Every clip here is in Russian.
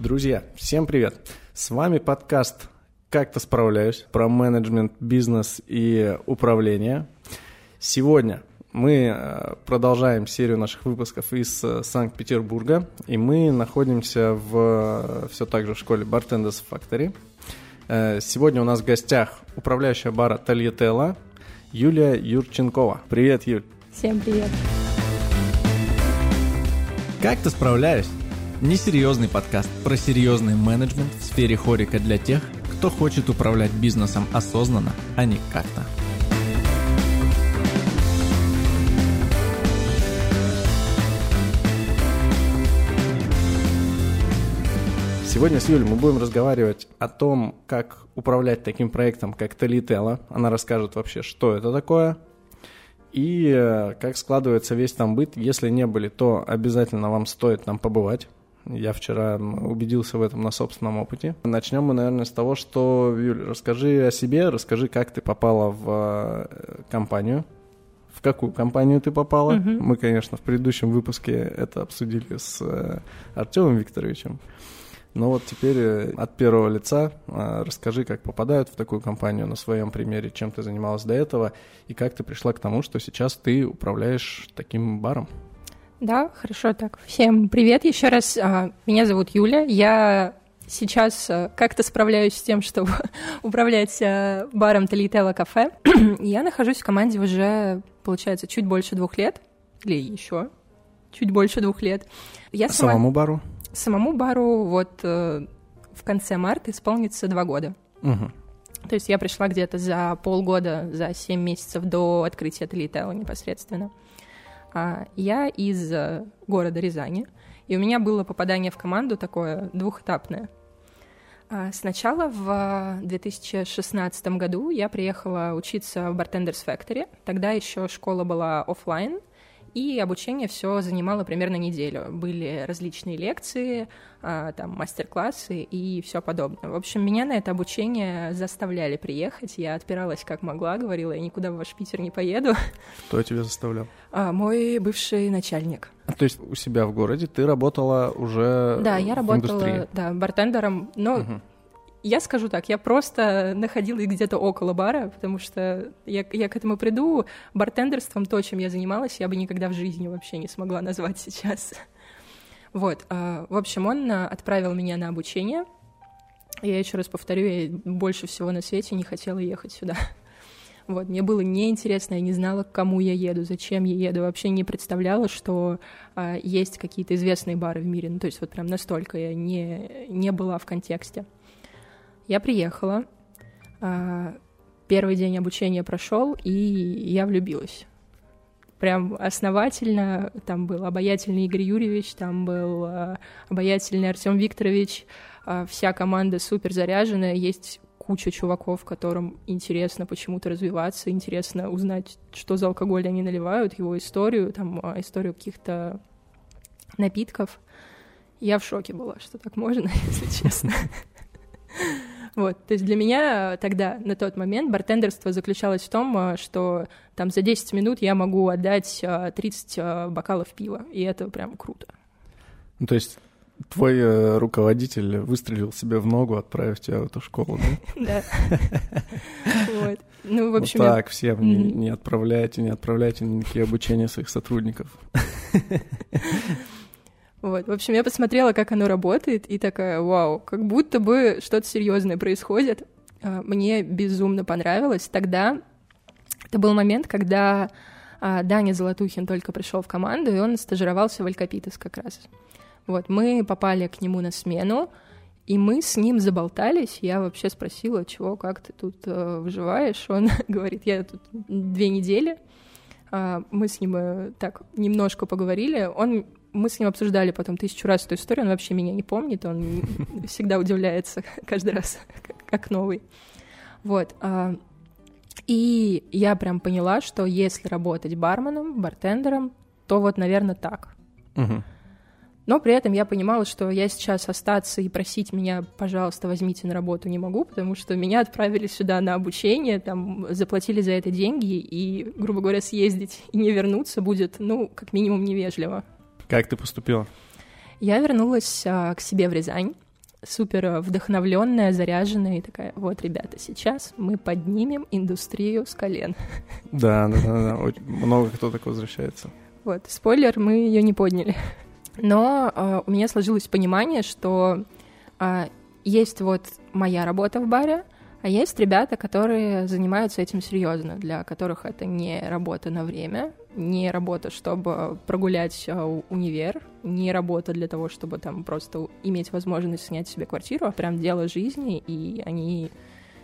Друзья, всем привет! С вами подкаст «Как-то справляюсь» про менеджмент, бизнес и управление. Сегодня мы э, продолжаем серию наших выпусков из э, Санкт-Петербурга, и мы находимся в все так же в школе Bartenders Factory. Э, сегодня у нас в гостях управляющая бара Тольяттелла Юлия Юрченкова. Привет, Юль! Всем привет! Как-то справляюсь? Несерьезный подкаст про серьезный менеджмент в сфере хорика для тех, кто хочет управлять бизнесом осознанно, а не как-то. Сегодня с Юлей мы будем разговаривать о том, как управлять таким проектом, как Талителла. Она расскажет вообще, что это такое, и э, как складывается весь там быт. Если не были, то обязательно вам стоит там побывать. Я вчера убедился в этом на собственном опыте. Начнем мы, наверное, с того, что, Юль, расскажи о себе, расскажи, как ты попала в э, компанию, в какую компанию ты попала. Мгм. Мы, конечно, в предыдущем выпуске это обсудили с э, Артемом Викторовичем. Но вот теперь э, от первого лица расскажи, как попадают в такую компанию на своем примере, чем ты занималась до этого и как ты пришла к тому, что сейчас ты управляешь таким баром. Да, хорошо так. Всем привет еще раз. А, Меня зовут Юля. Я сейчас а, как-то справляюсь с тем, чтобы управлять а, баром Талитела кафе. Я нахожусь в команде уже, получается, чуть больше двух лет. Или еще чуть больше двух лет. Я сама- Самому бару? самому бару вот э, в конце марта исполнится два года. Мгм. То есть я пришла где-то за полгода, за семь месяцев до открытия Талитела непосредственно. А, Я из э, города Рязани, и у меня было попадание в команду такое двухэтапное. А, Сначала в 2016 году я приехала учиться в Bartenders Factory. Тогда еще школа была оффлайн, и обучение все занимало примерно неделю. Были различные лекции, а, там мастер-классы и все подобное. В общем, меня на это обучение заставляли приехать. Я отпиралась как могла, говорила, я никуда в ваш Питер не поеду. Кто тебя заставлял? А, мой бывший начальник. А, То есть у себя в городе ты работала уже Да, я работала индустрии? да, бартендером, но Мгм. Я скажу так, я просто находилась где-то около бара, потому что я, я к этому приду. Бартендерством, то, чем я занималась, я бы никогда в жизни вообще не смогла назвать сейчас. Вот, а, в общем, он а, отправил меня на обучение. Я еще раз повторю, я больше всего на свете не хотела ехать сюда. Вот, мне было неинтересно, я не знала, к кому я еду, зачем я еду, вообще не представляла, что а, есть какие-то известные бары в мире. Ну, то есть вот прям настолько я не, не была в контексте. Я приехала, а, первый день обучения прошел, и я влюбилась. Прям основательно. Там был обаятельный Игорь Юрьевич, там был а, обаятельный Артем Викторович. а, Вся команда супер заряженная. Есть куча чуваков, которым интересно почему-то развиваться, интересно узнать, что за алкоголь они наливают, его историю, там, историю каких-то напитков. Я в шоке была, что так можно, если честно. Вот, то есть для меня тогда, на тот момент, бартендерство заключалось в том, а, что там за 10 минут я могу отдать а, 30 а, бокалов пива, и это прям круто. Ну, то есть твой э, руководитель выстрелил себе в ногу, отправив тебя в эту школу, да? Да. Вот. Ну, в общем, вот так всем не, отправляйте, не отправляйте никакие обучения своих сотрудников. Вот, в общем, я посмотрела, как оно работает, и такая, вау, как будто бы что-то серьезное происходит. А, Мне безумно понравилось. Тогда это был момент, когда а, Даня Золотухин только пришел в команду, и он стажировался в Алькапитес как раз. Вот, мы попали к нему на смену, и мы с ним заболтались. Я вообще спросила, чего, как ты тут э, выживаешь? Он говорит, я тут две недели. А, Мы с ним э, так немножко поговорили. Он, мы с ним обсуждали потом тысячу раз эту историю. Он вообще меня не помнит. Он всегда удивляется каждый раз, как- новый. Вот. а, И я прям поняла, что если работать барменом, бартендером, то вот, наверное, так. Но при этом я понимала, что я сейчас остаться и просить меня, пожалуйста, возьмите на работу не могу, потому что меня отправили сюда на обучение, там заплатили за это деньги, и, грубо говоря, съездить и не вернуться будет, ну, как минимум, невежливо. Как ты поступила? Я вернулась а, к себе в Рязань. супер вдохновленная, заряженная и такая, вот, ребята, сейчас мы поднимем индустрию с колен. Да, да, да, да. Много кто так возвращается. Вот, спойлер, мы ее не подняли. Но э, у меня сложилось понимание, что э, есть вот моя работа в баре, а есть ребята, которые занимаются этим серьезно, для которых это не работа на время, не работа, чтобы прогулять э, универ, не работа для того, чтобы там просто иметь возможность снять себе квартиру, а прям дело жизни, и они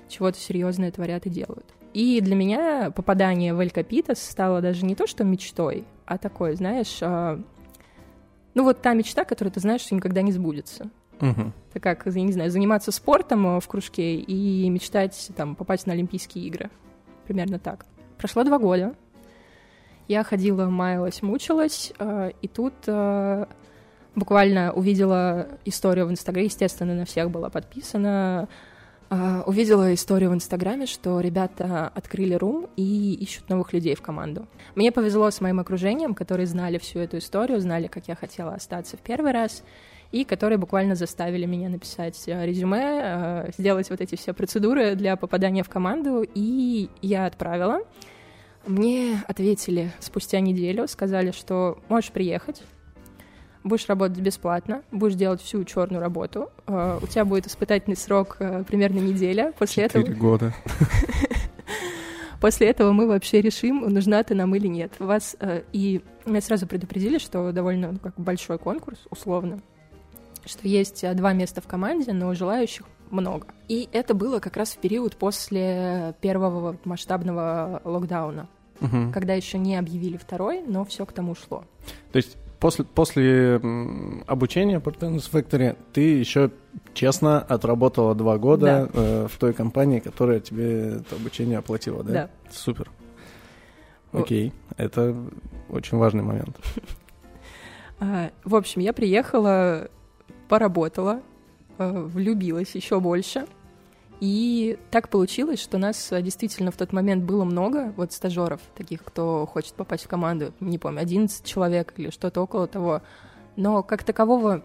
чего-то серьезное творят и делают. И для меня попадание в Эль Капитас стало даже не то, что мечтой, а такой, знаешь, э, ну вот та мечта, которую ты знаешь, что никогда не сбудется. Угу. Это как, я не знаю, заниматься спортом э, в кружке и мечтать там попасть на Олимпийские игры. Примерно так. Прошло два года. Я ходила, маялась, мучилась, э, и тут э, буквально увидела историю в Инстаграме, естественно, на всех была подписана, увидела историю в Инстаграме, что ребята открыли рум и ищут новых людей в команду. Мне повезло с моим окружением, которые знали всю эту историю, знали, как я хотела остаться в первый раз, и которые буквально заставили меня написать э, резюме, uh, сделать вот эти все процедуры для попадания в команду, и я отправила. Мне ответили спустя неделю, сказали, что можешь приехать, будешь работать бесплатно, будешь делать всю черную работу, uh, у тебя будет испытательный срок примерно неделя. После Четыре этого... года. После этого мы вообще решим, нужна ты нам или нет. Вас и меня сразу предупредили, что довольно ну, как большой конкурс, условно, что есть два места в команде, но желающих много. И это было как раз в период после первого масштабного локдауна, Угу. когда еще не объявили второй, но все к тому шло. То есть после, после обучения по Tennis Factory ты еще честно отработала два года э, в той компании, которая тебе это обучение оплатила, да? Да. Супер. Окей, это очень важный момент. А, В общем, я приехала, поработала, э, влюбилась еще больше. И так получилось, что нас э, действительно в тот момент было много, вот стажеров, таких, кто хочет попасть в команду, не помню, 11 человек или что-то около того. Но как такового,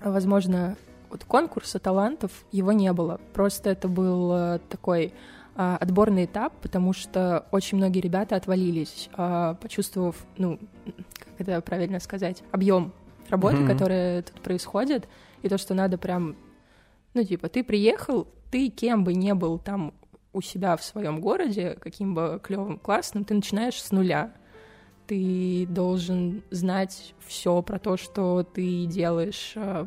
возможно, вот конкурса талантов его не было. Просто это был э, такой а, отборный этап, потому что очень многие ребята отвалились, а, почувствовав, ну, как это правильно сказать, объем работы, Мгм. которая тут происходит, и то, что надо прям, ну, типа, ты приехал, ты кем бы не был там у себя в своем городе, каким бы клевым, классным, ты начинаешь с нуля. Ты должен знать все про то, что ты делаешь, э,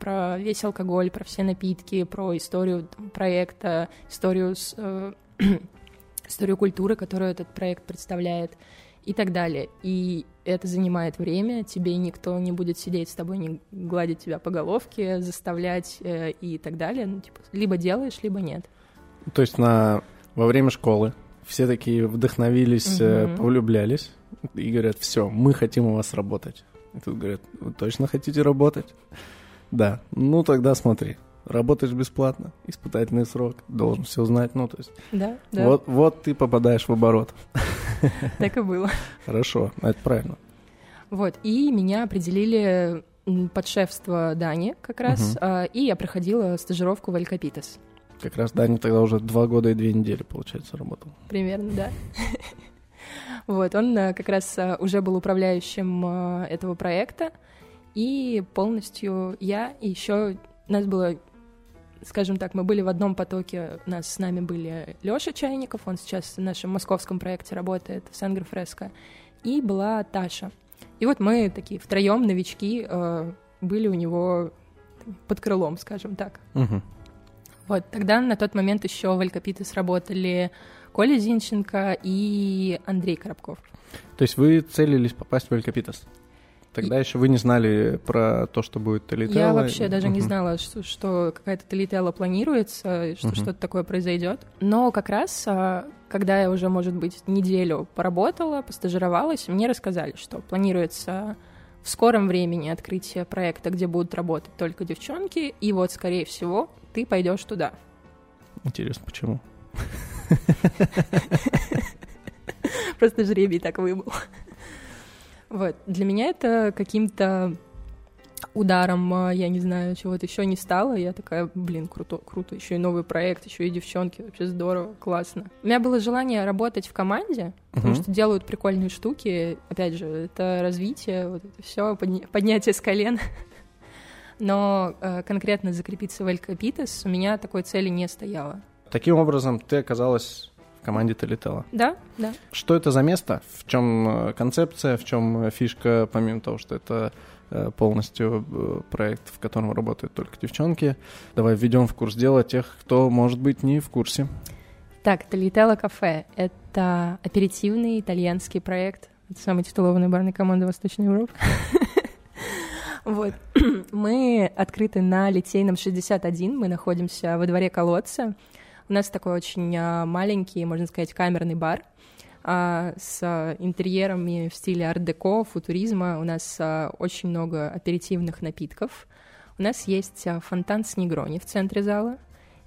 про весь алкоголь, про все напитки, про историю там, проекта, историю, с, э, историю культуры, которую этот проект представляет и так далее. И это занимает время, тебе никто не будет сидеть с тобой, не гладить тебя по головке, заставлять э, и так далее. Ну, типа, либо делаешь, либо нет. То есть на, во время школы все такие вдохновились, э, Мгм. повлюблялись и говорят, все, мы хотим у вас работать. И тут говорят, вы точно хотите работать? Да, ну тогда смотри, работаешь бесплатно, испытательный срок, должен все знать, ну то есть Да, да, вот, вот ты попадаешь в оборот. так и было. Хорошо, это правильно. Вот, и меня определили под шефство Дани как раз, а, и я проходила стажировку в Алькапитес. Как раз Даня тогда уже два года и две недели, получается, работал. Примерно, да. Вот, он э, как раз э, уже был управляющим э, этого проекта, и полностью я и еще нас было, скажем так, мы были в одном потоке, у нас с нами были Лёша Чайников, он сейчас в нашем московском проекте работает в Сангро Фреско, и была Таша. И вот мы такие втроем новички э, были у него под крылом, скажем так. Мгм. Вот, тогда на тот момент еще в Алькапитес работали Коля Зинченко и Андрей Коробков. То есть вы целились попасть в Элькапитас? Тогда еще вы не знали про то, что будет Телетелла? Я вообще даже не знала, что, что какая-то Телетелла планируется, что что-то такое произойдет. Но как раз, а, когда я уже, может быть, неделю поработала, постажировалась, мне рассказали, что планируется в скором времени открытие проекта, где будут работать только девчонки, и вот, скорее всего, ты пойдешь туда. Интересно, почему? Просто жребий так выбыл. Вот. Для меня это каким-то ударом, а, я не знаю, чего-то еще не стало. Я такая, блин, круто, круто, еще и новый проект, еще и девчонки, вообще здорово, классно. У меня было желание работать в команде, потому что делают прикольные штуки. Опять же, это развитие, вот это все, подня- поднятие с колен. Но э, конкретно закрепиться в Эль Капитес у меня такой цели не стояло. Таким образом, ты оказалась команде Телетела. Да, да. Что это за место? В чем э, концепция, в чем фишка, помимо того, что это э, полностью э, проект, в котором работают только девчонки. Давай введем в курс дела тех, кто, может быть, не в курсе. Так, Талителла кафе — это аперитивный итальянский проект. Это самая титулованная барная команда Восточной Европы. Вот. Мы открыты на Литейном 61, мы находимся во дворе колодца. У нас такой очень а, маленький, можно сказать, камерный бар а, с интерьерами в стиле арт-деко, футуризма. У нас а, очень много аперитивных напитков. У нас есть фонтан с негрони в центре зала.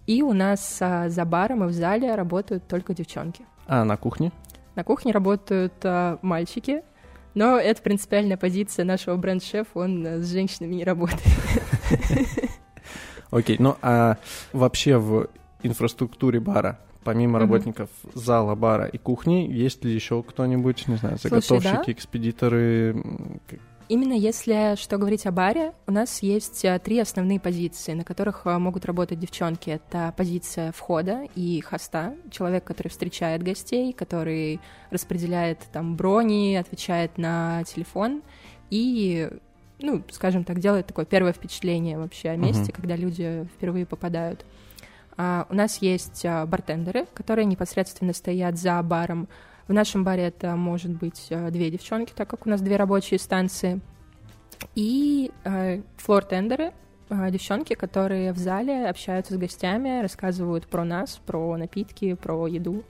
И у нас за баром и в зале работают только девчонки. А на кухне? На кухне работают мальчики, но это принципиальная позиция нашего бренд-шефа, он с женщинами не работает. Окей, ну а вообще в инфраструктуре бара, помимо работников зала, бара и кухни, есть ли еще кто-нибудь, не знаю, заготовщики, экспедиторы? Именно если что говорить о баре, у нас есть э, три основные позиции, на которых э, могут работать девчонки. Это позиция входа и хоста, человек, который встречает гостей, который распределяет там брони, отвечает на телефон и, ну, скажем так, делает такое первое впечатление вообще о месте, uh-huh. когда люди впервые попадают. А, у нас есть а, бартендеры, которые непосредственно стоят за баром, в нашем баре это может быть э, две девчонки, так как у нас две рабочие станции. И флор-тендеры, девчонки, которые в зале общаются с гостями, рассказывают про нас, про напитки, про еду.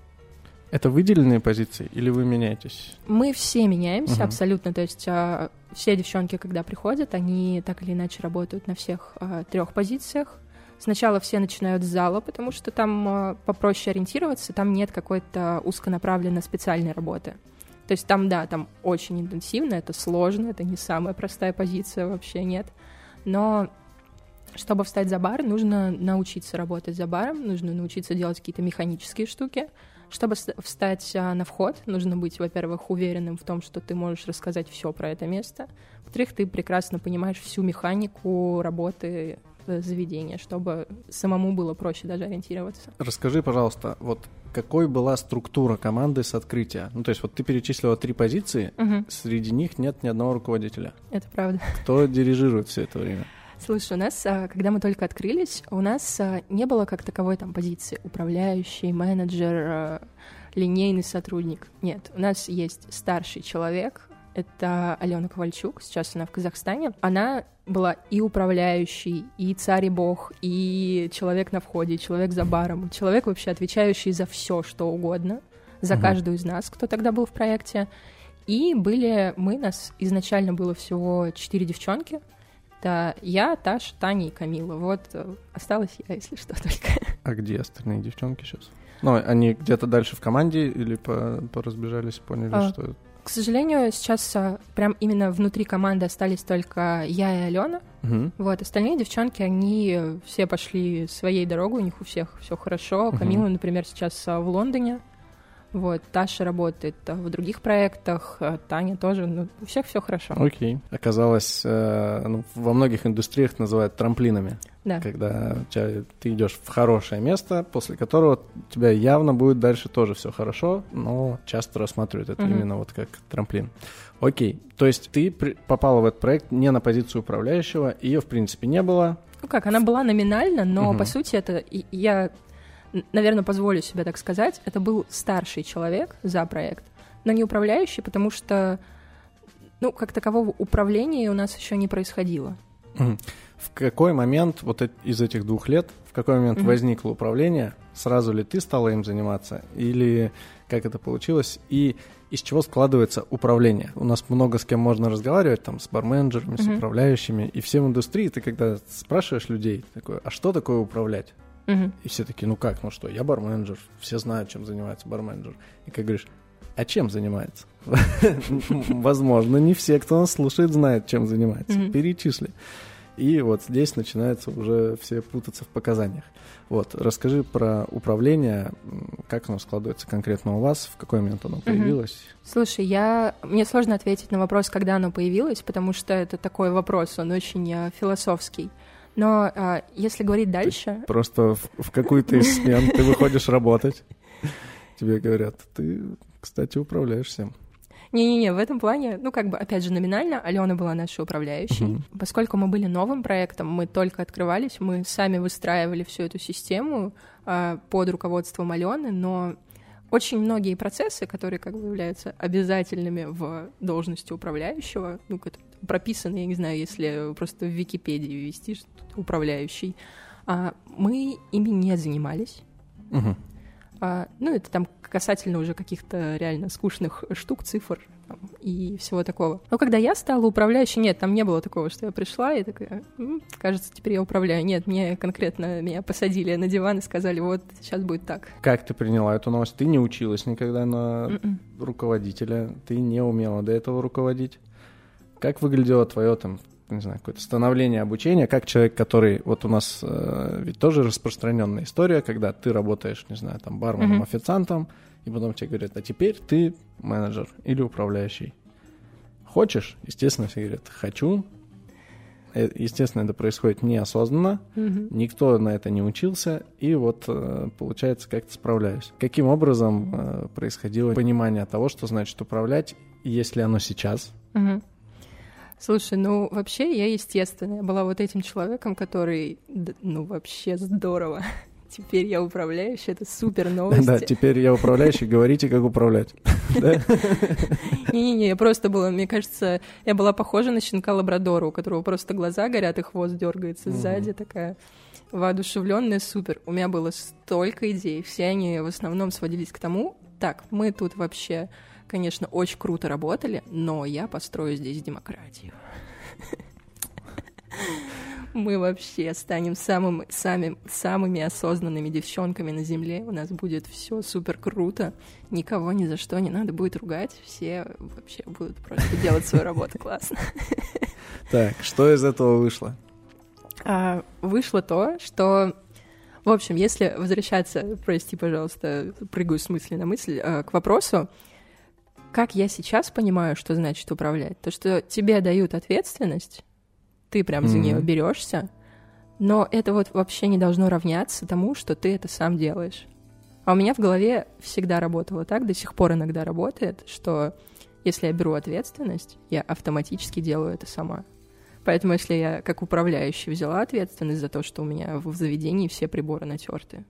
Это выделенные позиции или вы меняетесь? Мы все меняемся uh-huh. абсолютно. То есть все девчонки, когда приходят, они так или иначе работают на всех трех позициях. Сначала все начинают с зала, потому что там э, попроще ориентироваться, там нет какой-то узконаправленной специальной работы. То есть там, да, там очень интенсивно, это сложно, это не самая простая позиция, вообще нет. Но чтобы встать за бар, нужно научиться работать за баром, нужно научиться делать какие-то механические штуки. Чтобы встать а, на вход, нужно быть, во-первых, уверенным в том, что ты можешь рассказать все про это место. Во-вторых, ты прекрасно понимаешь всю механику работы заведения, чтобы самому было проще даже ориентироваться. Расскажи, пожалуйста, вот какой была структура команды с открытия? Ну, то есть вот ты перечислила три позиции, угу. среди них нет ни одного руководителя. Это правда. Кто дирижирует все это время? Слушай, у нас, а, когда мы только открылись, у нас а, не было как таковой там позиции управляющий, менеджер, а, линейный сотрудник. Нет, у нас есть старший человек, это Алена Ковальчук, сейчас она в Казахстане. Она была и управляющий, и царь и бог, и человек на входе, и человек за баром, человек вообще отвечающий за все, что угодно, за угу. каждую из нас, кто тогда был в проекте. И были мы, нас изначально было всего четыре девчонки. Это я, Таша, Таня и Камила. Вот э, осталась я, если что, только. А где остальные девчонки сейчас? Ну, они где-то дальше в команде или по, поразбежались, поняли, а, что к сожалению, сейчас а, прям именно внутри команды остались только я и Алена. Угу. Вот, остальные девчонки, они все пошли своей дорогой, у них у всех все хорошо. Угу. Камила, например, сейчас а, в Лондоне. Вот, Таша работает в других проектах, а Таня тоже, ну, у всех все хорошо. Окей. Оказалось, э, ну, во многих индустриях называют трамплинами. Да. Когда тебя, ты идешь в хорошее место, после которого у тебя явно будет дальше тоже все хорошо, но часто рассматривают это угу. именно вот как трамплин. Окей, то есть ты при, попала в этот проект не на позицию управляющего, ее в принципе не было. Ну как, она была номинально, но угу. по сути это я наверное, позволю себе так сказать, это был старший человек за проект, но не управляющий, потому что, ну, как такового управления у нас еще не происходило. В какой момент вот из этих двух лет, в какой момент mm возникло управление? Сразу ли ты стала им заниматься? Или как это получилось? И из чего складывается управление? У нас много с кем можно разговаривать, там, с барменджерами, mm с управляющими. И все в индустрии, ты когда спрашиваешь людей, такой, а что такое управлять? Угу. И все такие, ну как, ну что, я барменджер, все знают, чем занимается барменджер. И как говоришь, а чем занимается? Возможно, не все, кто нас слушает, знают, чем занимается. Перечисли. И вот здесь начинается уже все путаться в показаниях. Вот, расскажи про управление, как оно складывается конкретно у вас, в какой момент оно появилось? Угу. Слушай, я... мне сложно ответить на вопрос, когда оно появилось, потому что это такой вопрос, он очень а, философский. Но а, если говорить дальше... Ты просто в, в какую-то из смен ты выходишь работать, тебе говорят, ты, кстати, управляешь всем. Не-не-не, в этом плане, ну, как бы, опять же, номинально Алена была нашей управляющей. Uh-huh. Поскольку мы были новым проектом, мы только открывались, мы сами выстраивали всю эту систему э, под руководством Алены, но очень многие процессы, которые как бы являются обязательными в должности управляющего, ну, прописаны, я не знаю, если просто в Википедии ввести управляющий, а, мы ими не занимались. Угу. А, ну, это там касательно уже каких-то реально скучных штук, цифр там, и всего такого. Но когда я стала управляющей, нет, там не было такого, что я пришла и такая, М, кажется, теперь я управляю. Нет, мне конкретно, меня посадили на диван и сказали, вот, сейчас будет так. Как ты приняла эту новость? Ты не училась никогда на Mm-mm. М-м. руководителя, ты не умела до этого руководить. Как выглядело твое там не знаю, какое-то становление обучения, как человек, который, вот у нас э, ведь тоже распространенная история, когда ты работаешь, не знаю, там барменом, mm-hmm. официантом, и потом тебе говорят, а теперь ты менеджер или управляющий. Хочешь? Естественно, все говорят, хочу. Э, естественно, это происходит неосознанно, mm-hmm. никто на это не учился, и вот э, получается, как-то справляюсь. Каким образом э, происходило понимание того, что значит управлять, если оно сейчас? Mm-hmm Слушай, ну вообще я, естественно, я была вот этим человеком, который, ну вообще здорово. Теперь я управляющий, это супер новость. Да, теперь я управляющий, говорите, как управлять. Не-не-не, я просто была, мне кажется, я была похожа на щенка лабрадора, у которого просто глаза горят и хвост дергается сзади, такая воодушевленная, супер. У меня было столько идей, все они в основном сводились к тому, так, мы тут вообще конечно, очень круто работали, но я построю здесь демократию. Мы вообще станем самым, сами, самыми осознанными девчонками на Земле. У нас будет все супер круто. Никого ни за что не надо будет ругать. Все вообще будут просто делать свою работу классно. Так, что из этого вышло? А, вышло то, что в общем, если возвращаться, прости, пожалуйста, прыгаю с мысли на мысль, а, к вопросу, как я сейчас понимаю, что значит управлять? То, что тебе дают ответственность, ты прям за mm-hmm. нее берешься, но это вот вообще не должно равняться тому, что ты это сам делаешь. А у меня в голове всегда работало так, до сих пор иногда работает, что если я беру ответственность, я автоматически делаю это сама. Поэтому если я как управляющий взяла ответственность за то, что у меня в заведении все приборы натерты,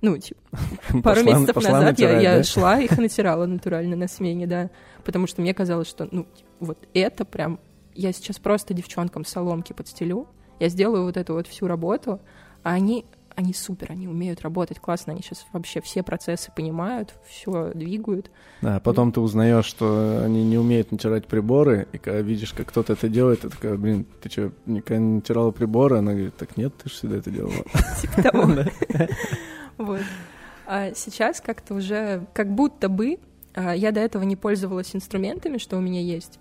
ну, типа, пару пошла, месяцев пошла назад натирать, я, да? я шла, их натирала натурально на смене, да. Потому что мне казалось, что, ну, вот это прям... Я сейчас просто девчонкам соломки подстелю, я сделаю вот эту вот всю работу, а они они супер, они умеют работать классно, они сейчас вообще все процессы понимают, все двигают. Да, потом ты узнаешь, что они не умеют натирать приборы, и когда видишь, как кто-то это делает, ты такая, блин, ты что, никогда не натирала приборы? Она говорит, так нет, ты же всегда это делала. Типа того. Вот. А сейчас как-то уже, как будто бы, а, я до этого не пользовалась инструментами, что у меня есть.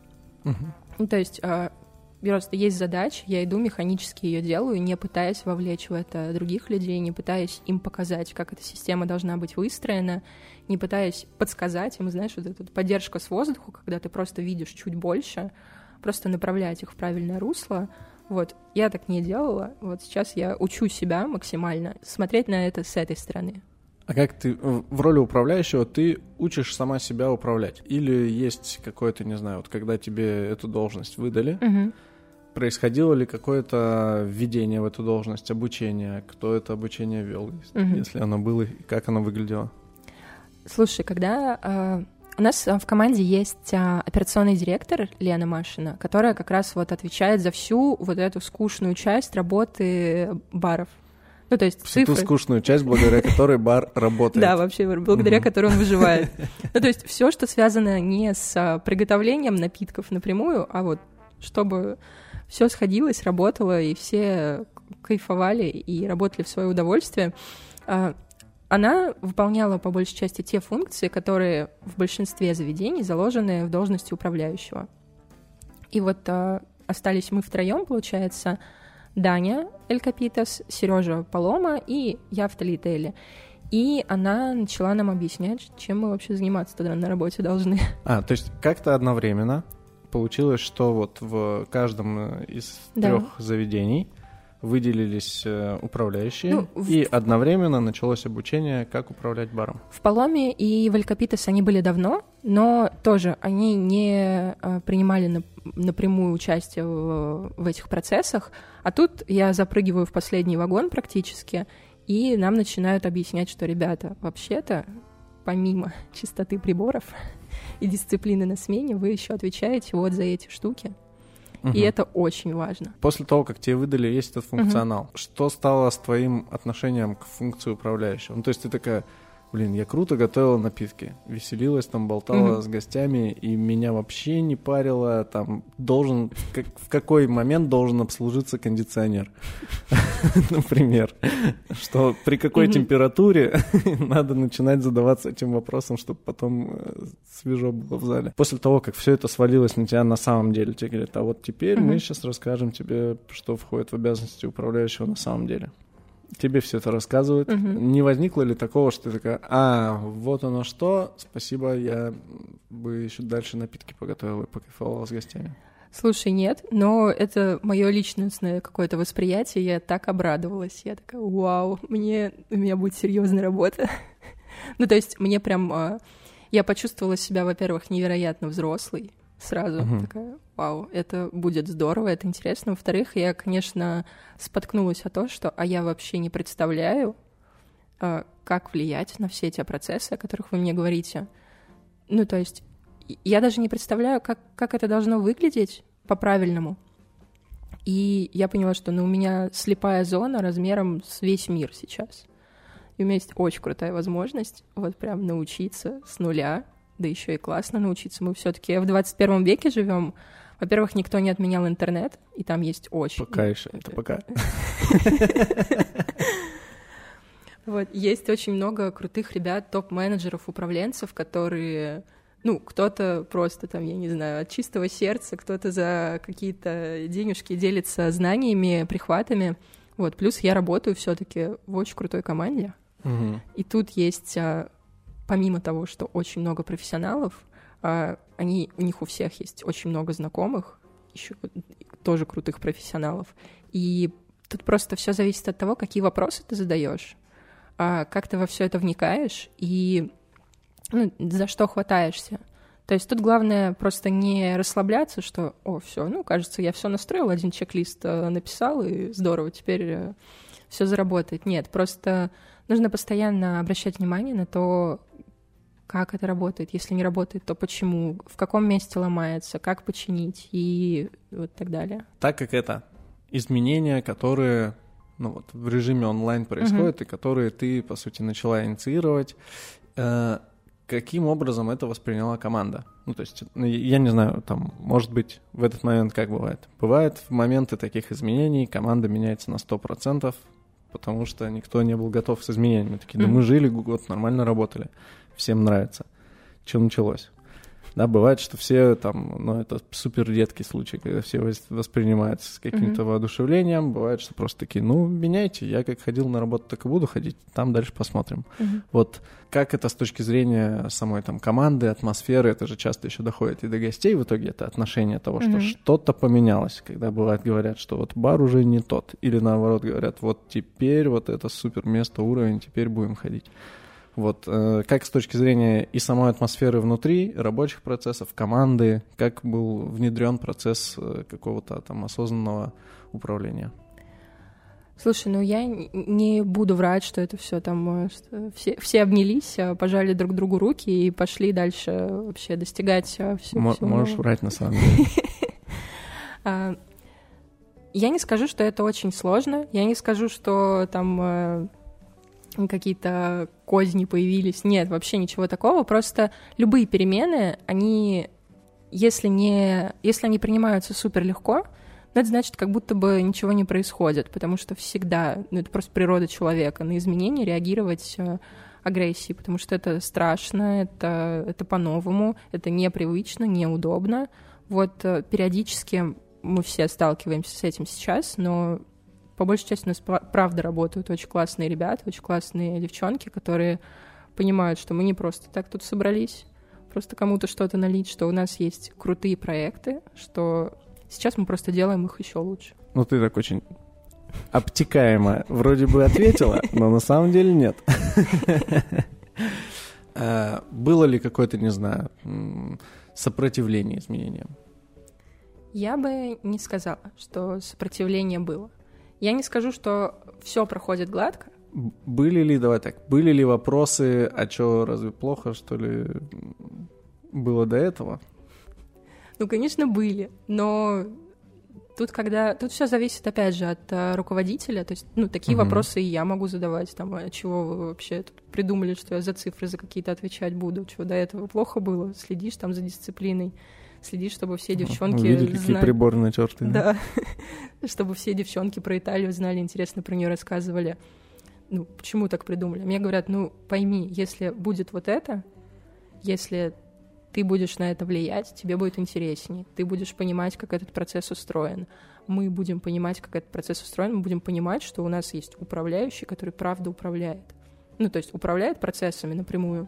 Ну, то есть а, просто есть задача, я иду механически ее делаю, не пытаясь вовлечь в это других людей, не пытаясь им показать, как эта система должна быть выстроена, не пытаясь подсказать им, знаешь, вот эта поддержка с воздуха, когда ты просто видишь чуть больше, просто направлять их в правильное русло, вот, я так не делала. Вот сейчас я учу себя максимально смотреть на это с этой стороны. А как ты в роли управляющего ты учишь сама себя управлять? Или есть какое-то, не знаю, вот когда тебе эту должность выдали, угу. происходило ли какое-то введение в эту должность, обучение? Кто это обучение вел, угу. если оно было, и как оно выглядело? Слушай, когда а, у нас э, в команде есть а, операционный директор Лена Машина, которая как раз вот отвечает за всю вот эту скучную часть работы баров. Ну, то есть Всю цифры. ту скучную часть, благодаря которой бар работает. Да, вообще, благодаря которой он выживает. Ну, то есть все, что связано не с а, приготовлением напитков напрямую, а вот чтобы все сходилось, работало, и все кайфовали и работали в свое удовольствие. Она выполняла по большей части те функции, которые в большинстве заведений заложены в должности управляющего. И вот э, остались мы втроем, получается, Даня Эль Капитас, Сережа Палома и я в Талителе. И она начала нам объяснять, чем мы вообще заниматься тогда на работе должны. А, то есть как-то одновременно получилось, что вот в каждом из Да. трех заведений выделились э, управляющие, Ну, в- и одновременно началось обучение, как управлять баром. В Паломе и в Эль Капитас они были давно, но тоже они не э, принимали на- напрямую участие в, в этих процессах. А тут я запрыгиваю в последний вагон практически, и нам начинают объяснять, что, ребята, вообще-то, помимо чистоты приборов и дисциплины на смене, вы еще отвечаете вот за эти штуки. И Мгм. это очень важно. После того, как тебе выдали весь этот функционал, что стало с твоим отношением к функции управляющего? Ну, то есть ты такая, блин, я круто готовила напитки, веселилась там, болтала Мгм. с гостями, и меня вообще не парило, там, должен, как- в какой момент должен обслужиться кондиционер, например, что при какой температуре надо начинать задаваться этим вопросом, чтобы потом э, свежо было в зале. После того, как все это свалилось на тебя на самом деле, тебе говорят, а вот теперь мы сейчас расскажем тебе, что входит в обязанности управляющего на самом деле. Тебе все это рассказывают. Мгм. Не возникло ли такого, что ты такая, а, вот оно что, спасибо, я бы еще дальше напитки поготовила и покайфовала с гостями. Слушай, нет, но это мое личностное какое-то восприятие, я так обрадовалась, я такая, вау, мне, у меня будет серьезная работа. ну, то есть мне прям, а, я почувствовала себя, во-первых, невероятно взрослой сразу, Мгм. такая, вау, это будет здорово, это интересно. Во-вторых, я, конечно, споткнулась о том, что, а я вообще не представляю, а, как влиять на все эти процессы, о которых вы мне говорите. Ну, то есть я даже не представляю, как, как это должно выглядеть по-правильному. И я поняла, что ну, у меня слепая зона размером с весь мир сейчас. И у меня есть очень крутая возможность вот прям научиться с нуля, да еще и классно научиться. Мы все-таки в 21 веке живем. Во-первых, никто не отменял интернет, и там есть очень... Пока еще, это пока. Вот, есть очень много крутых ребят, топ-менеджеров, управленцев, которые, ну, кто-то просто там, я не знаю, от чистого сердца, кто-то за какие-то денежки делится знаниями, прихватами. Вот, плюс я работаю все-таки в очень крутой команде. Мгм. И тут есть, а, помимо того, что очень много профессионалов, а, они, у них у всех есть очень много знакомых, еще тоже крутых профессионалов. И тут просто все зависит от того, какие вопросы ты задаешь, а, как ты во все это вникаешь и ну, за что хватаешься. То есть тут главное просто не расслабляться, что, о, все, ну, кажется, я все настроил, один чек-лист э, написал, и здорово, теперь все заработает. Нет, просто нужно постоянно обращать внимание на то, как это работает. Если не работает, то почему, в каком месте ломается, как починить и вот так далее. Так как это изменения, которые ну вот, в режиме онлайн происходят, и которые ты, по сути, начала инициировать, э, каким образом это восприняла команда? Ну, то есть, ну, я не знаю, там, может быть, в этот момент как бывает? Бывает в моменты таких изменений команда меняется на 100%, потому что никто не был готов с изменениями. Такие, да мы жили год, нормально работали, всем нравится. Чем началось? Да, бывает, что все там, ну, это супер редкий случай, когда все вос- воспринимают с каким-то воодушевлением. Бывает, что просто такие, ну, меняйте, я как ходил на работу, так и буду ходить, там дальше посмотрим. Вот как это с точки зрения самой там команды, атмосферы, это же часто еще доходит и до гостей, в итоге это отношение того, что Мгм. что-то поменялось, когда бывает говорят, что вот бар уже не тот, или наоборот говорят, вот теперь вот это супер место, уровень, теперь будем ходить. Вот э, как с точки зрения и самой атмосферы внутри, рабочих процессов, команды, как был внедрен процесс э, какого-то там осознанного управления? Слушай, ну я не буду врать, что это все там э, все, все обнялись, э, пожали друг другу руки и пошли дальше вообще достигать э, всё- Мо- всего можешь врать на самом деле. А, Я не скажу, что это очень сложно. Я не скажу, что там какие-то козни появились. Нет, вообще ничего такого. Просто любые перемены, они, если не, если они принимаются супер легко, Но это значит, как будто бы ничего не происходит, потому что всегда, ну это просто природа человека, на изменения реагировать э, агрессией, потому что это страшно, это, это по-новому, это непривычно, неудобно. Вот э, периодически мы все сталкиваемся с этим сейчас, но по большей части у нас правда работают очень классные ребята, очень классные девчонки, которые понимают, что мы не просто так тут собрались, просто кому-то что-то налить, что у нас есть крутые проекты, что сейчас мы просто делаем их еще лучше. Ну, ты так очень обтекаемо вроде бы ответила, но на самом деле нет. Э, было ли какое-то, не знаю, сопротивление изменениям? Я бы не сказала, что сопротивление было. Я не скажу, что все проходит гладко. Были ли, давай так, были ли вопросы, а что, разве плохо, что ли, было до этого? Ну, конечно, были, но тут когда тут все зависит опять же от uh, руководителя, то есть ну такие угу. вопросы и я могу задавать, там, а чего вы вообще тут придумали, что я за цифры за какие-то отвечать буду, чего до этого плохо было, следишь там за дисциплиной следить, чтобы все девчонки Увидели, какие знали... приборы натертые. Да, чтобы все девчонки про Италию знали, интересно про нее рассказывали. Ну, почему так придумали? Мне говорят, ну, пойми, если будет вот это, если ты будешь на это влиять, тебе будет интереснее, ты будешь понимать, как этот процесс устроен. Мы будем понимать, как этот процесс устроен, мы будем понимать, что у нас есть управляющий, который правда управляет. Ну, то есть управляет процессами напрямую.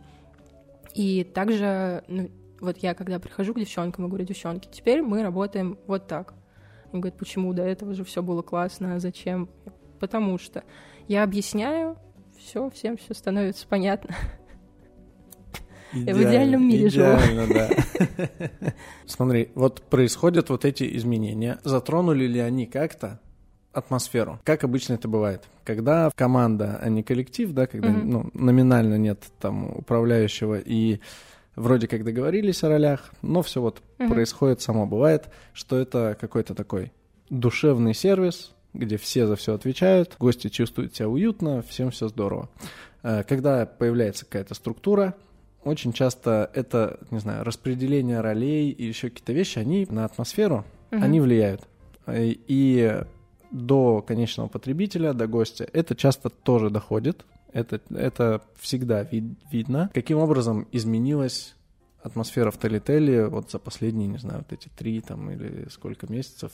И также ну, вот я, когда прихожу к девчонкам и говорю, девчонки, теперь мы работаем вот так. Они говорят, почему до этого же все было классно, а зачем? Потому что я объясняю, все, всем все становится понятно. Идеально, в идеальном мире идеально, живу. да. Смотри, вот происходят вот эти изменения. Затронули ли они как-то атмосферу. Как обычно это бывает. Когда команда, а не коллектив, да, когда mm-hmm. ну, номинально нет там управляющего и вроде как договорились о ролях, но все вот угу. происходит само. Бывает, что это какой-то такой душевный сервис, где все за все отвечают, гости чувствуют себя уютно, всем все здорово. Э, когда появляется какая-то структура, очень часто это, не знаю, распределение ролей и еще какие-то вещи, они на атмосферу, угу. они влияют. Э, и до конечного потребителя, до гостя, это часто тоже доходит. Это, это всегда вид, видно. Каким образом изменилась атмосфера в Телетеле вот за последние, не знаю, вот эти три там или сколько месяцев,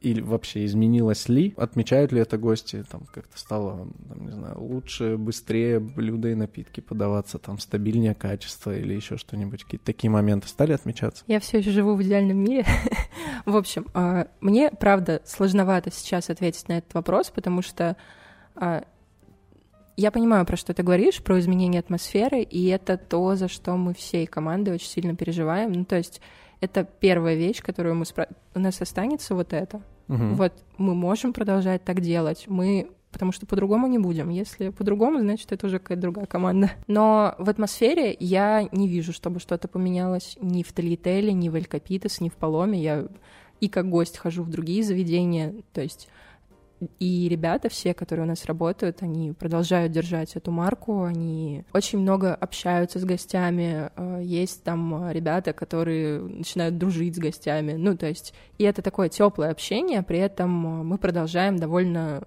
или вообще изменилось ли, отмечают ли это гости, там как-то стало, там, не знаю, лучше, быстрее блюда и напитки подаваться, там стабильнее качество или еще что-нибудь, какие-то такие моменты стали отмечаться? Я все еще живу в идеальном мире. в общем, а, мне, правда, сложновато сейчас ответить на этот вопрос, потому что а, я понимаю, про что ты говоришь, про изменение атмосферы, и это то, за что мы всей командой очень сильно переживаем. Ну, то есть это первая вещь, которую мы спро... у нас останется вот это. Угу. Вот мы можем продолжать так делать. Мы потому что по-другому не будем. Если по-другому, значит, это уже какая-то другая команда. Но в атмосфере я не вижу, чтобы что-то поменялось ни в Талителе, ни в Элькапитес, ни в Паломе. Я и как гость хожу в другие заведения, то есть и ребята все, которые у нас работают, они продолжают держать эту марку, они очень много общаются с гостями, э, есть там ребята, которые начинают дружить с гостями, ну, то есть, и это такое теплое общение, при этом мы продолжаем довольно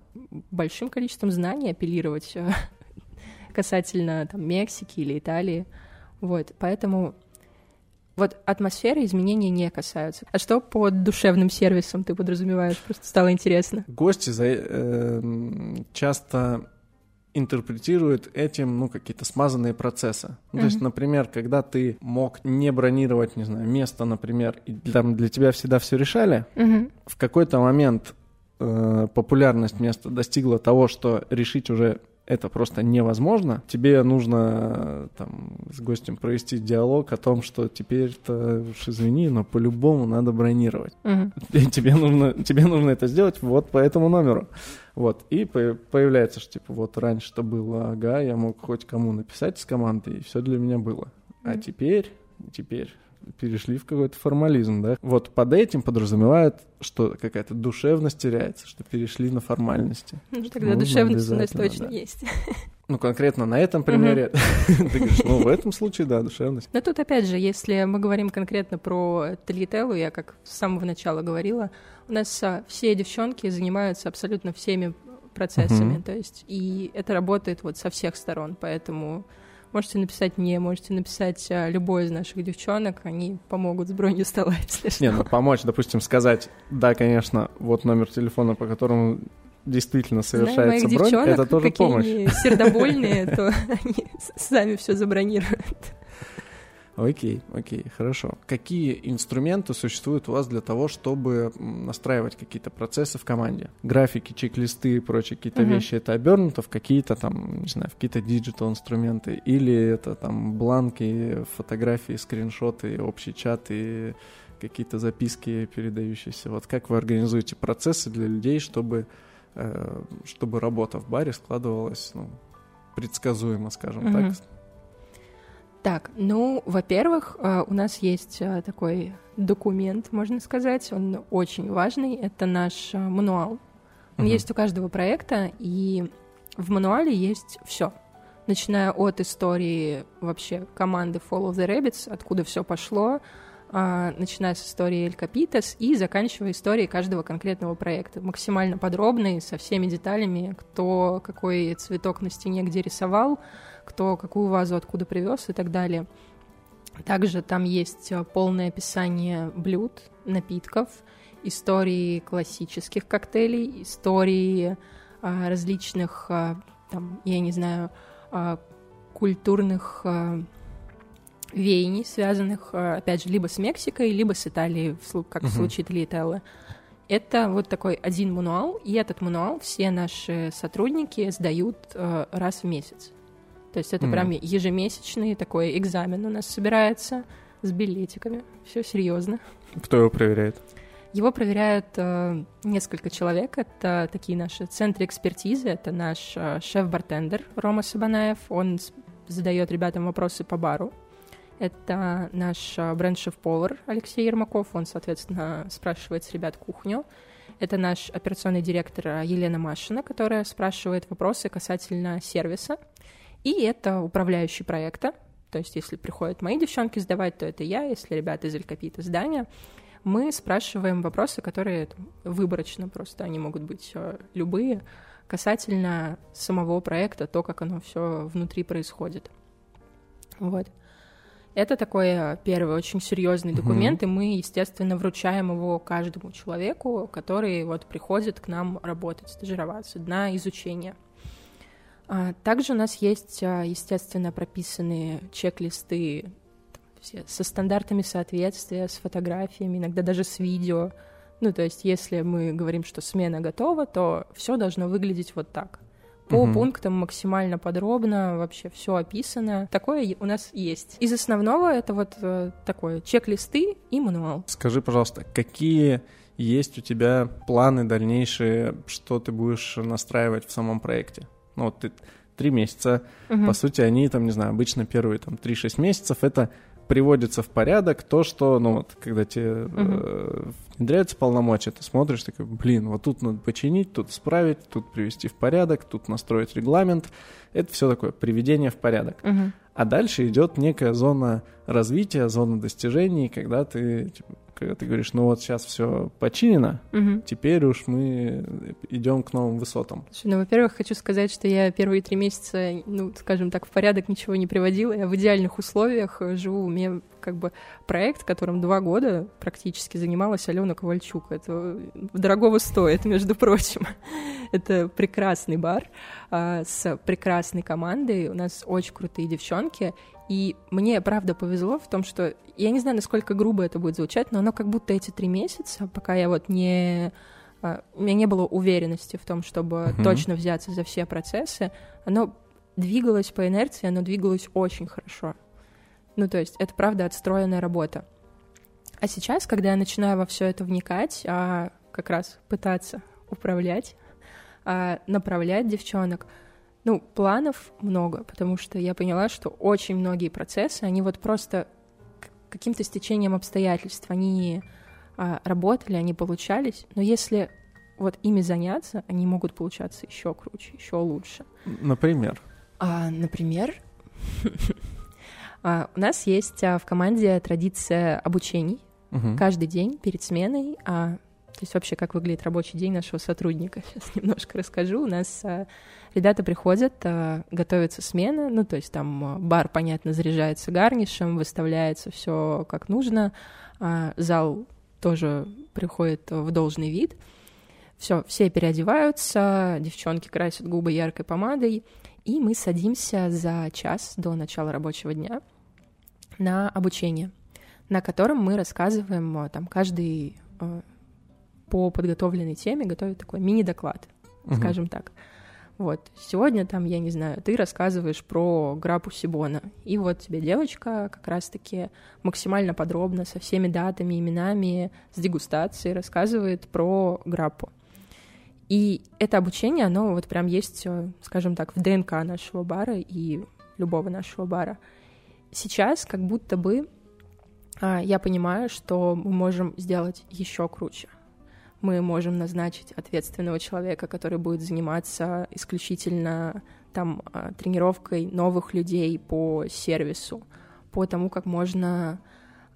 большим количеством знаний апеллировать э, касательно там Мексики или Италии, вот, поэтому вот атмосферы изменения не касаются. А что под душевным сервисом ты подразумеваешь? Просто стало интересно. Гости за, э, часто интерпретируют этим, ну, какие-то смазанные процессы. Ну, mm-hmm. То есть, например, когда ты мог не бронировать, не знаю, место, например, и там для тебя всегда все решали, mm-hmm. в какой-то момент э, популярность места достигла того, что решить уже это просто невозможно. Тебе нужно там с гостем провести диалог о том, что теперь-то уж извини, но по-любому надо бронировать. Угу. Тебе нужно, тебе нужно это сделать вот по этому номеру. Вот. И появляется, что типа вот раньше-то было, ага, я мог хоть кому написать с команды, и все для меня было. А теперь, теперь перешли в какой-то формализм, да? Вот под этим подразумевают, что какая-то душевность теряется, что перешли на формальности. Ну, тогда душевность у нас точно да. есть. Ну, конкретно на этом примере, ты говоришь, ну, в этом случае, да, душевность. Но тут, опять же, если мы говорим конкретно про Талителлу, я как с самого начала говорила, у нас а, все девчонки занимаются абсолютно всеми процессами, то есть, и это работает вот со всех сторон, поэтому можете написать мне, можете написать а, любой из наших девчонок, они помогут с бронью стола, если что. Не, ну помочь, допустим, сказать, да, конечно, вот номер телефона, по которому действительно совершается Знаю бронь, это тоже помощь. Они сердобольные, то они сами все забронируют. Окей, окей, хорошо. Какие инструменты существуют у вас для того, чтобы настраивать какие-то процессы в команде? Графики, чек-листы и прочие какие-то uh-huh. вещи, это обернуто в какие-то там, не знаю, в какие-то digital инструменты, или это там бланки, фотографии, скриншоты, общий чат и какие-то записки передающиеся. Вот как вы организуете процессы для людей, чтобы Э, чтобы работа в баре складывалась ну, предсказуемо, скажем mm-hmm. так. Так, ну, во-первых, э, у нас есть э, такой документ, можно сказать, он очень важный, это наш мануал. Он mm-hmm. есть у каждого проекта, и в мануале есть все, начиная от истории вообще команды Follow the Rabbits, откуда все пошло, а, начиная с истории Эль Капитас и заканчивая историей каждого конкретного проекта. Максимально подробный, со всеми деталями, кто какой цветок на стене где рисовал, кто какую вазу откуда привез и так далее. Также там есть а, полное описание блюд, напитков, истории классических коктейлей, истории а, различных, а, там, я не знаю, а, культурных веяний, связанных, э, опять же, либо с Мексикой, либо с Италией, как uh-huh. в случае Талиетеллы. Это вот такой один мануал, и этот мануал все наши сотрудники сдают э, раз в месяц. То есть это mm. прям ежемесячный такой экзамен у нас собирается с билетиками. Все серьезно. Кто его проверяет? Его проверяют э, несколько человек. Это такие наши центры экспертизы. Это наш э, шеф-бартендер Рома Сабанаев. Он задает ребятам вопросы по бару. Это наш а, бренд-шеф-повар Алексей Ермаков, он, соответственно, спрашивает с ребят кухню. Это наш операционный директор а, Елена Машина, которая спрашивает вопросы касательно сервиса. И это управляющий проекта. То есть, если приходят мои девчонки сдавать, то это я. Если ребята из Элькапита здания, мы спрашиваем вопросы, которые выборочно просто, они могут быть а, любые, касательно самого проекта, то, как оно все внутри происходит. Вот. Это такой э, первый очень серьезный документ, mm-hmm. и мы, естественно, вручаем его каждому человеку, который вот приходит к нам работать, стажироваться на изучение. А, также у нас есть, э, естественно, прописанные чек-листы все, со стандартами соответствия, с фотографиями, иногда даже с видео. Ну, то есть, если мы говорим, что смена готова, то все должно выглядеть вот так по угу. пунктам максимально подробно, вообще все описано. Такое у нас есть. Из основного это вот э, такое чек-листы и мануал. Скажи, пожалуйста, какие есть у тебя планы дальнейшие, что ты будешь настраивать в самом проекте? Ну вот три месяца, угу. по сути, они там, не знаю, обычно первые там 3-6 месяцев это приводится в порядок то, что, ну вот, когда тебе угу. э, внедряются полномочия, ты смотришь, такой, блин, вот тут надо починить, тут исправить, тут привести в порядок, тут настроить регламент. Это все такое приведение в порядок. Угу. А дальше идет некая зона развития, зона достижений, когда ты типа, когда ты говоришь, ну вот сейчас все починено, угу. теперь уж мы идем к новым высотам. Слушай, ну, во-первых, хочу сказать, что я первые три месяца, ну, скажем так, в порядок ничего не приводила. Я в идеальных условиях живу. У меня как бы проект, которым два года практически занималась Алена Ковальчук. Это дорогого стоит, между прочим. Это прекрасный бар а, с прекрасной командой. У нас очень крутые девчонки. И мне, правда, повезло в том, что я не знаю, насколько грубо это будет звучать, но оно как будто эти три месяца, пока я вот не... А, у меня не было уверенности в том, чтобы uh-huh. точно взяться за все процессы, оно двигалось по инерции, оно двигалось очень хорошо. Ну, то есть это, правда, отстроенная работа. А сейчас, когда я начинаю во все это вникать, а как раз пытаться управлять, а, направлять девчонок, ну, планов много, потому что я поняла, что очень многие процессы, они вот просто каким-то стечением обстоятельств они а, работали, они получались, но если вот ими заняться, они могут получаться еще круче, еще лучше. Например? А, например, а, у нас есть а, в команде традиция обучений каждый день перед сменой. То есть вообще, как выглядит рабочий день нашего сотрудника. Сейчас немножко расскажу. У нас а, ребята приходят, а, готовится смена, ну, то есть там а, бар, понятно, заряжается гарнишем, выставляется все как нужно, зал тоже приходит в должный вид. Все, все переодеваются, девчонки красят губы яркой помадой, и мы садимся за час до начала рабочего дня на обучение, на котором мы рассказываем там каждый по подготовленной теме готовит такой мини-доклад, угу. скажем так. Вот, сегодня там, я не знаю, ты рассказываешь про грапу Сибона, и вот тебе девочка как раз-таки максимально подробно со всеми датами, именами, с дегустацией рассказывает про граппу. И это обучение, оно вот прям есть, э, скажем так, в ДНК нашего бара и любого нашего бара. Сейчас как будто бы а, я понимаю, что мы можем сделать еще круче мы можем назначить ответственного человека, который будет заниматься исключительно там а, тренировкой новых людей по сервису, по тому, как можно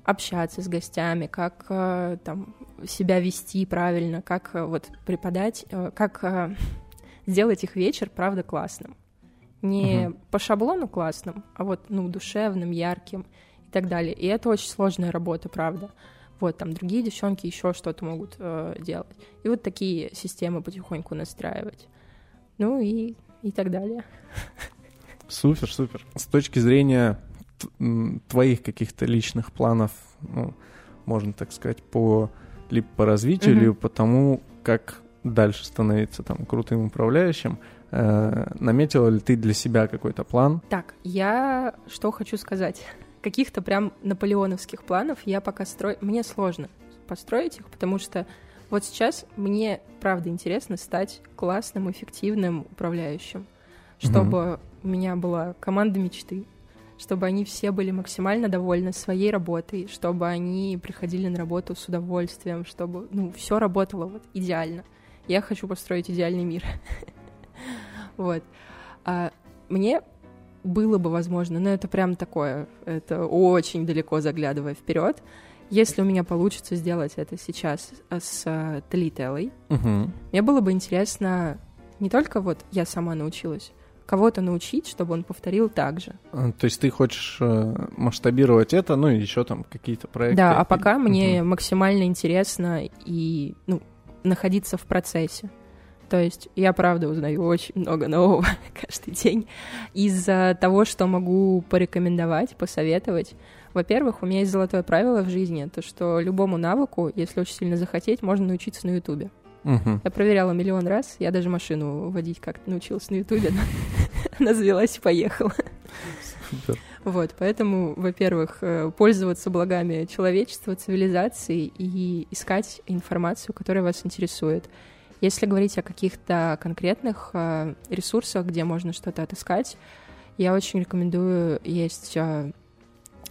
общаться с гостями, как а, там себя вести правильно, как а, вот преподать, как сделать их вечер, правда, классным. Не угу. по шаблону классным, а вот, ну, душевным, ярким и так далее. И это очень сложная работа, правда. Вот, там другие девчонки еще что-то могут э, делать. И вот такие системы потихоньку настраивать. Ну и, и так далее. Супер, супер. С точки зрения твоих каких-то личных планов, ну, можно так сказать, по либо по развитию, mm-hmm. либо по тому, как дальше становиться там крутым управляющим, э, наметила ли ты для себя какой-то план? Так, я что хочу сказать каких-то прям наполеоновских планов я пока строю... Мне сложно построить их, потому что вот сейчас мне, правда, интересно стать классным, эффективным управляющим, чтобы mm-hmm. у меня была команда мечты, чтобы они все были максимально довольны своей работой, чтобы они приходили на работу с удовольствием, чтобы, ну, все работало вот идеально. Я хочу построить идеальный мир. Вот. А мне было бы возможно, но это прям такое, это очень далеко заглядывая вперед. Если у меня получится сделать это сейчас с э, Талителлой, угу. мне было бы интересно не только вот я сама научилась, кого-то научить, чтобы он повторил так же. А, то есть ты хочешь э, масштабировать это, ну и еще там какие-то проекты? Да, а пока угу. мне максимально интересно и ну, находиться в процессе. То есть я, правда, узнаю очень много нового каждый день из-за того, что могу порекомендовать, посоветовать. Во-первых, у меня есть золотое правило в жизни, то что любому навыку, если очень сильно захотеть, можно научиться на Ютубе. Угу. Я проверяла миллион раз, я даже машину водить как-то научилась на Ютубе, она завелась и поехала. Супер. Вот, поэтому, во-первых, э, пользоваться благами человечества, цивилизации и искать информацию, которая вас интересует. Если говорить о каких-то конкретных э, ресурсах, где можно что-то отыскать, я очень рекомендую, есть э,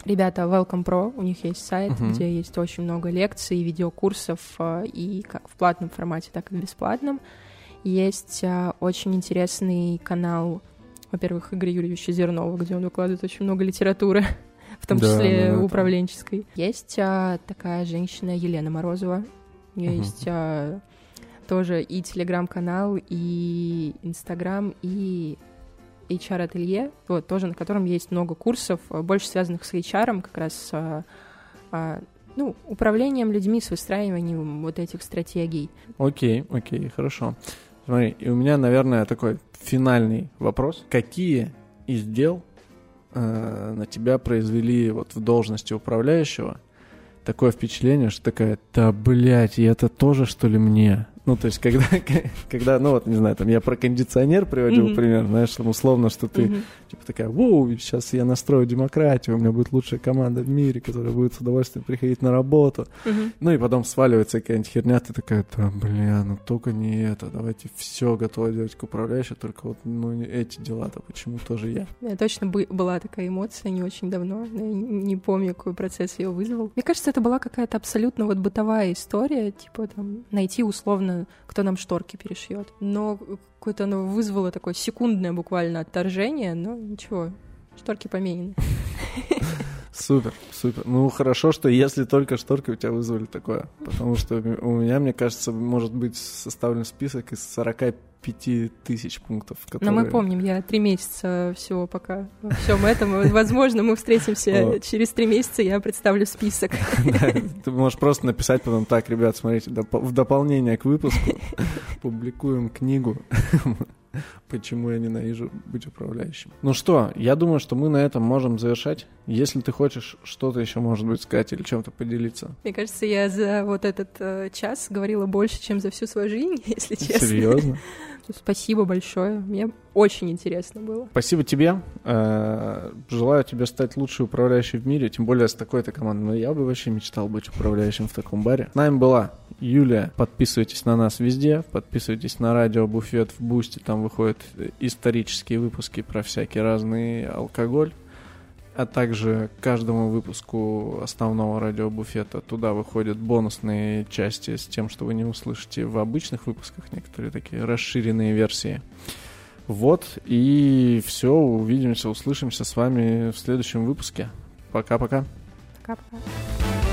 ребята Welcome Pro, у них есть сайт, uh-huh. где есть очень много лекций, видеокурсов, э, и как в платном формате, так и в бесплатном. Есть очень интересный канал, во-первых, Игоря Юрьевича Зернова, где он выкладывает очень много литературы, в том да, числе да, управленческой. Есть такая женщина Елена Морозова, у нее uh-huh. есть тоже и телеграм-канал, и инстаграм, и HR-ателье, вот, тоже на котором есть много курсов, э, больше связанных с HR, как раз а, а, ну, управлением людьми, с выстраиванием вот этих стратегий. Окей, окей, хорошо. Смотри, и у меня, наверное, такой финальный вопрос. Какие из дел э, на тебя произвели вот в должности управляющего такое впечатление, что такая, да, блядь, и это тоже, что ли, мне? Ну, то есть, когда, когда, ну вот, не знаю, там я про кондиционер приводил mm-hmm. пример, знаешь, там условно, что ты, mm-hmm. Типа, такая, воу, сейчас я настрою демократию, у меня будет лучшая команда в мире, которая будет с удовольствием приходить на работу. Mm-hmm. Ну и потом сваливается какая-нибудь херня, ты такая, да, бля, ну только не это, давайте все готово делать к управляющей, только вот, ну, эти дела-то почему тоже я. Я точно была такая эмоция не очень давно, я не помню, какой процесс ее вызвал. Мне кажется, это была какая-то абсолютно вот бытовая история, типа там найти условно, кто нам шторки перешьет. Но какое-то оно вызвало такое секундное буквально отторжение, но ничего, шторки поменены. Супер, супер. Ну, хорошо, что если только шторки у тебя вызвали такое. Потому что у меня, мне кажется, может быть составлен список из 45 тысяч пунктов. Которые... Но мы помним, я три месяца всего пока во всем этом. Возможно, мы встретимся через три месяца, я представлю список. Ты можешь просто написать потом, так, ребят, смотрите, в дополнение к выпуску публикуем книгу почему я ненавижу быть управляющим. Ну что, я думаю, что мы на этом можем завершать. Если ты хочешь что-то еще, может быть, сказать или чем-то поделиться. Мне кажется, я за вот этот э, час говорила больше, чем за всю свою жизнь, если честно. Серьезно? Спасибо большое. Мне очень интересно было. Спасибо тебе. Э, желаю тебе стать лучшей управляющей в мире, тем более с такой-то командой. Но я бы вообще мечтал быть управляющим в таком баре. С нами была Юлия. Подписывайтесь на нас везде. Подписывайтесь на радио Буфет в Бусти. Там выходят исторические выпуски про всякий разный алкоголь а также каждому выпуску основного радиобуфета туда выходят бонусные части с тем, что вы не услышите в обычных выпусках, некоторые такие расширенные версии. Вот, и все, увидимся, услышимся с вами в следующем выпуске. Пока-пока. Пока-пока.